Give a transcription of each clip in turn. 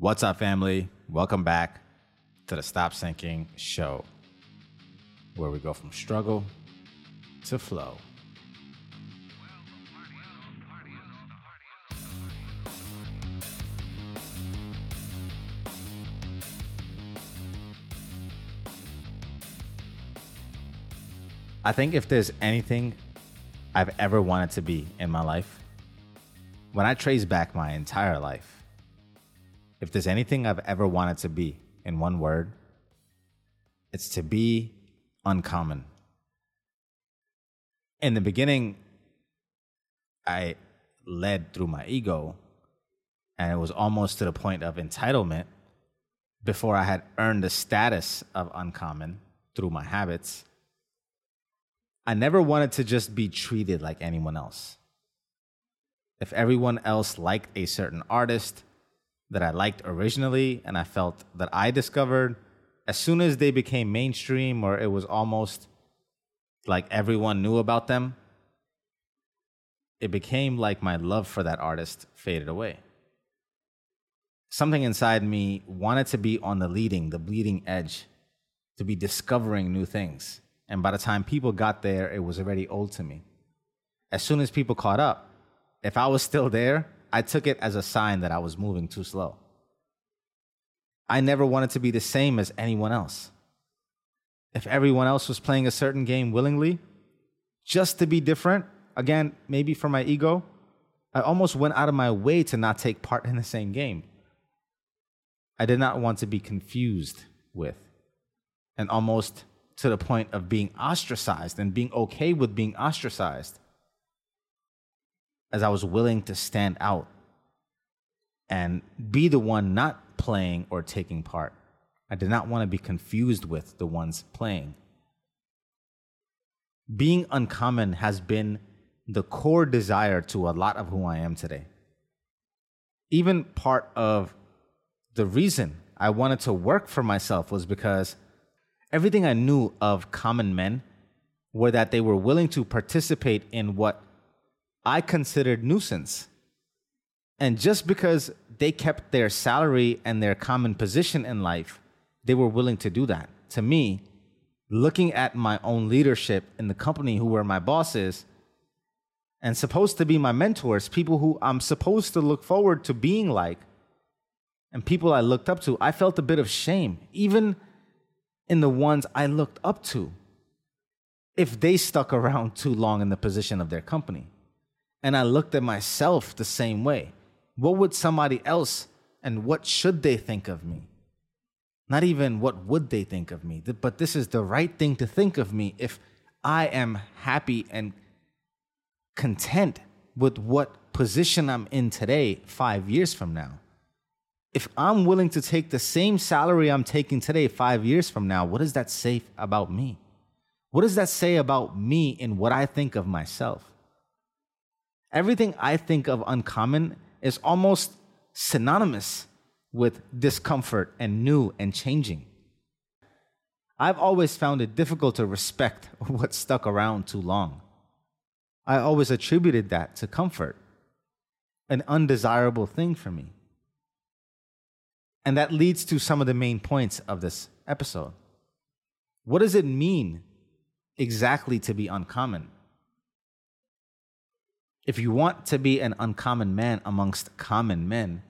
What's up, family? Welcome back to the Stop Sinking Show, where we go from struggle to flow. I think if there's anything I've ever wanted to be in my life, when I trace back my entire life, if there's anything I've ever wanted to be in one word, it's to be uncommon. In the beginning, I led through my ego, and it was almost to the point of entitlement before I had earned the status of uncommon through my habits. I never wanted to just be treated like anyone else. If everyone else liked a certain artist that I liked originally and I felt that I discovered, as soon as they became mainstream or it was almost like everyone knew about them, it became like my love for that artist faded away. Something inside me wanted to be on the leading, the bleeding edge, to be discovering new things. And by the time people got there, it was already old to me. As soon as people caught up, if I was still there, I took it as a sign that I was moving too slow. I never wanted to be the same as anyone else. If everyone else was playing a certain game willingly, just to be different, again, maybe for my ego, I almost went out of my way to not take part in the same game. I did not want to be confused with and almost to the point of being ostracized and being okay with being ostracized as I was willing to stand out and be the one not playing or taking part. I did not want to be confused with the ones playing. Being uncommon has been the core desire to a lot of who I am today. Even part of the reason I wanted to work for myself was because everything I knew of common men were that they were willing to participate in what I considered nuisance. And just because they kept their salary and their common position in life, they were willing to do that. To me, looking at my own leadership in the company who were my bosses and supposed to be my mentors, people who I'm supposed to look forward to being like, and people I looked up to, I felt a bit of shame, even in the ones I looked up to, if they stuck around too long in the position of their company. And I looked at myself the same way. What would somebody else and what should they think of me? Not even what would they think of me, but this is the right thing to think of me if I am happy and content with what position I'm in today, five years from now. If I'm willing to take the same salary I'm taking today, five years from now, what does that say about me? What does that say about me and what I think of myself? Everything I think of uncommon is almost synonymous with discomfort and new and changing. I've always found it difficult to respect what stuck around too long. I always attributed that to comfort, an undesirable thing for me. And that leads to some of the main points of this episode. What does it mean exactly to be uncommon? If you want to be an uncommon man amongst common men,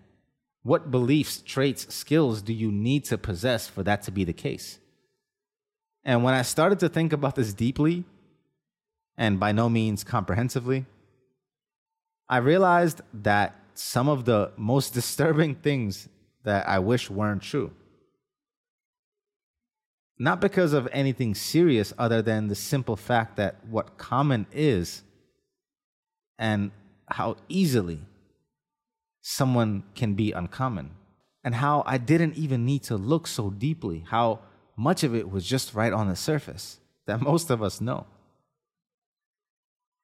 what beliefs, traits, skills do you need to possess for that to be the case? And when I started to think about this deeply, and by no means comprehensively, I realized that some of the most disturbing things that I wish weren't true. Not because of anything serious other than the simple fact that what common is and how easily someone can be uncommon and how I didn't even need to look so deeply, how much of it was just right on the surface that most of us know.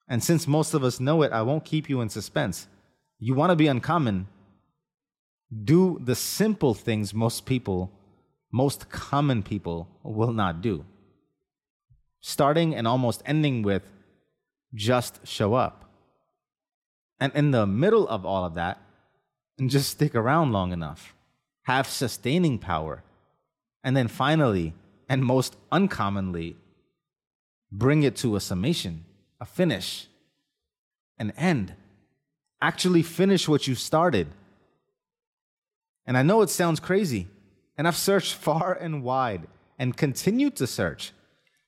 And since most of us know it, I won't keep you in suspense. You want to be uncommon, do the simple things most people, most common people, will not do. Starting and almost ending with just show up. And in the middle of all of that, and just stick around long enough. have sustaining power, and then finally, and most uncommonly, bring it to a summation, a finish, an end. Actually, finish what you started. And I know it sounds crazy, and I've searched far and wide and continue to search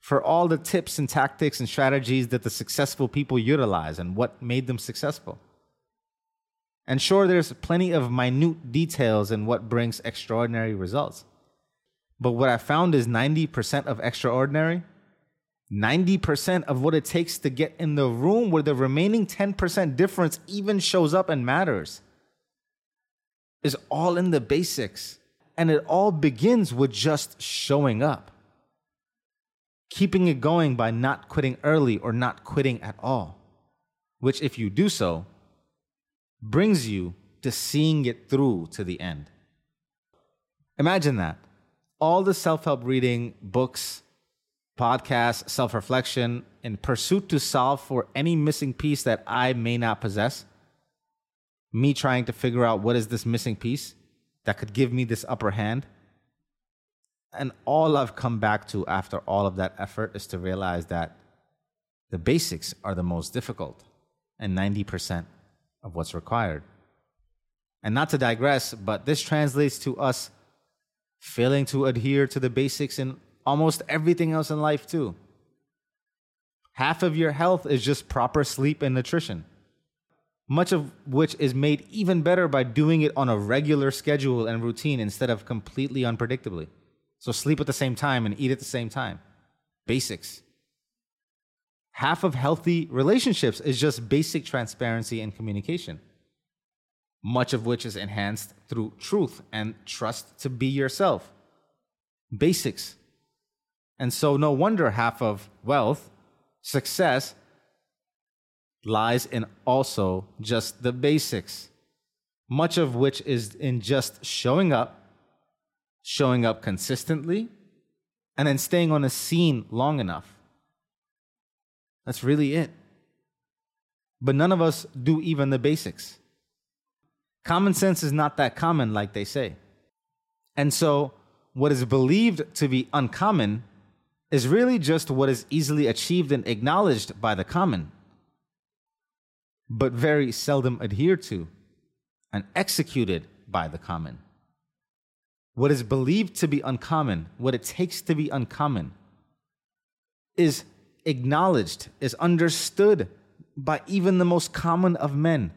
for all the tips and tactics and strategies that the successful people utilize and what made them successful. And sure, there's plenty of minute details in what brings extraordinary results. But what I found is 90% of extraordinary, 90% of what it takes to get in the room where the remaining 10% difference even shows up and matters is all in the basics. And it all begins with just showing up. Keeping it going by not quitting early or not quitting at all, which, if you do so, brings you to seeing it through to the end. Imagine that. All the self help reading, books, podcasts, self reflection, in pursuit to solve for any missing piece that I may not possess. Me trying to figure out what is this missing piece that could give me this upper hand. And all I've come back to after all of that effort is to realize that the basics are the most difficult and 90% of what's required. And not to digress, but this translates to us failing to adhere to the basics in almost everything else in life, too. Half of your health is just proper sleep and nutrition, much of which is made even better by doing it on a regular schedule and routine instead of completely unpredictably. So, sleep at the same time and eat at the same time. Basics half of healthy relationships is just basic transparency and communication, much of which is enhanced through truth and trust to be yourself. Basics. And so, no wonder half of wealth, success, lies in also just the basics, much of which is in just showing up, showing up consistently, and then staying on a scene long enough that's really it. But none of us do even the basics. Common sense is not that common, like they say. And so, what is believed to be uncommon is really just what is easily achieved and acknowledged by the common, but very seldom adhered to and executed by the common. What is believed to be uncommon, what it takes to be uncommon, is acknowledged, is understood by even the most common of men,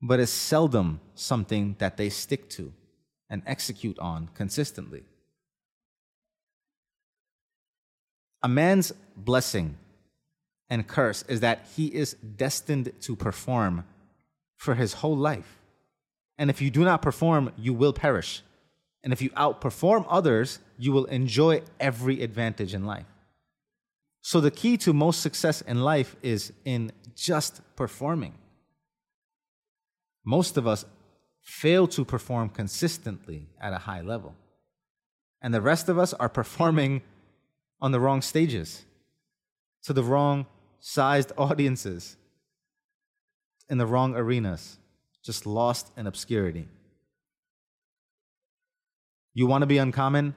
but is seldom something that they stick to and execute on consistently. A man's blessing and curse is that he is destined to perform for his whole life. And if you do not perform, you will perish. And if you outperform others, you will enjoy every advantage in life. So, the key to most success in life is in just performing. Most of us fail to perform consistently at a high level. And the rest of us are performing on the wrong stages, to the wrong sized audiences, in the wrong arenas, just lost in obscurity. You want to be uncommon?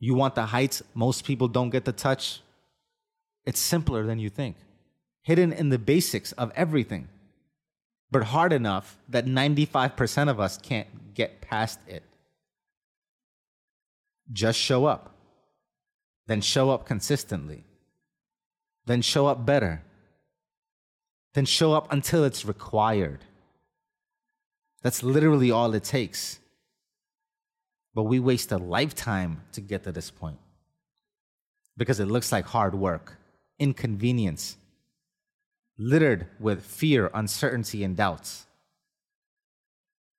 You want the heights most people don't get to touch? It's simpler than you think, hidden in the basics of everything, but hard enough that 95% of us can't get past it. Just show up, then show up consistently, then show up better, then show up until it's required. That's literally all it takes. But we waste a lifetime to get to this point because it looks like hard work, inconvenience, littered with fear, uncertainty, and doubts.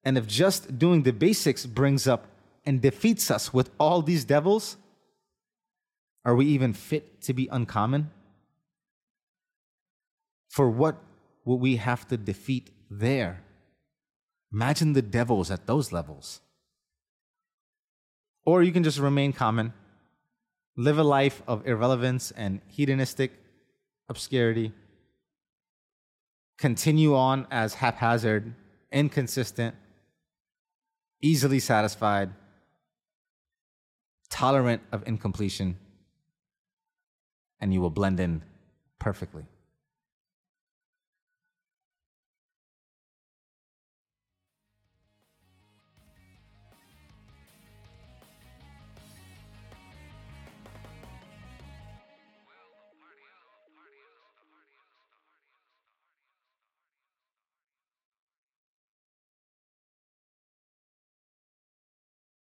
And if just doing the basics brings up and defeats us with all these devils, are we even fit to be uncommon? For what would we have to defeat there? Imagine the devils at those levels. Or you can just remain common, live a life of irrelevance and hedonistic obscurity, continue on as haphazard, inconsistent, easily satisfied, tolerant of incompletion, and you will blend in perfectly.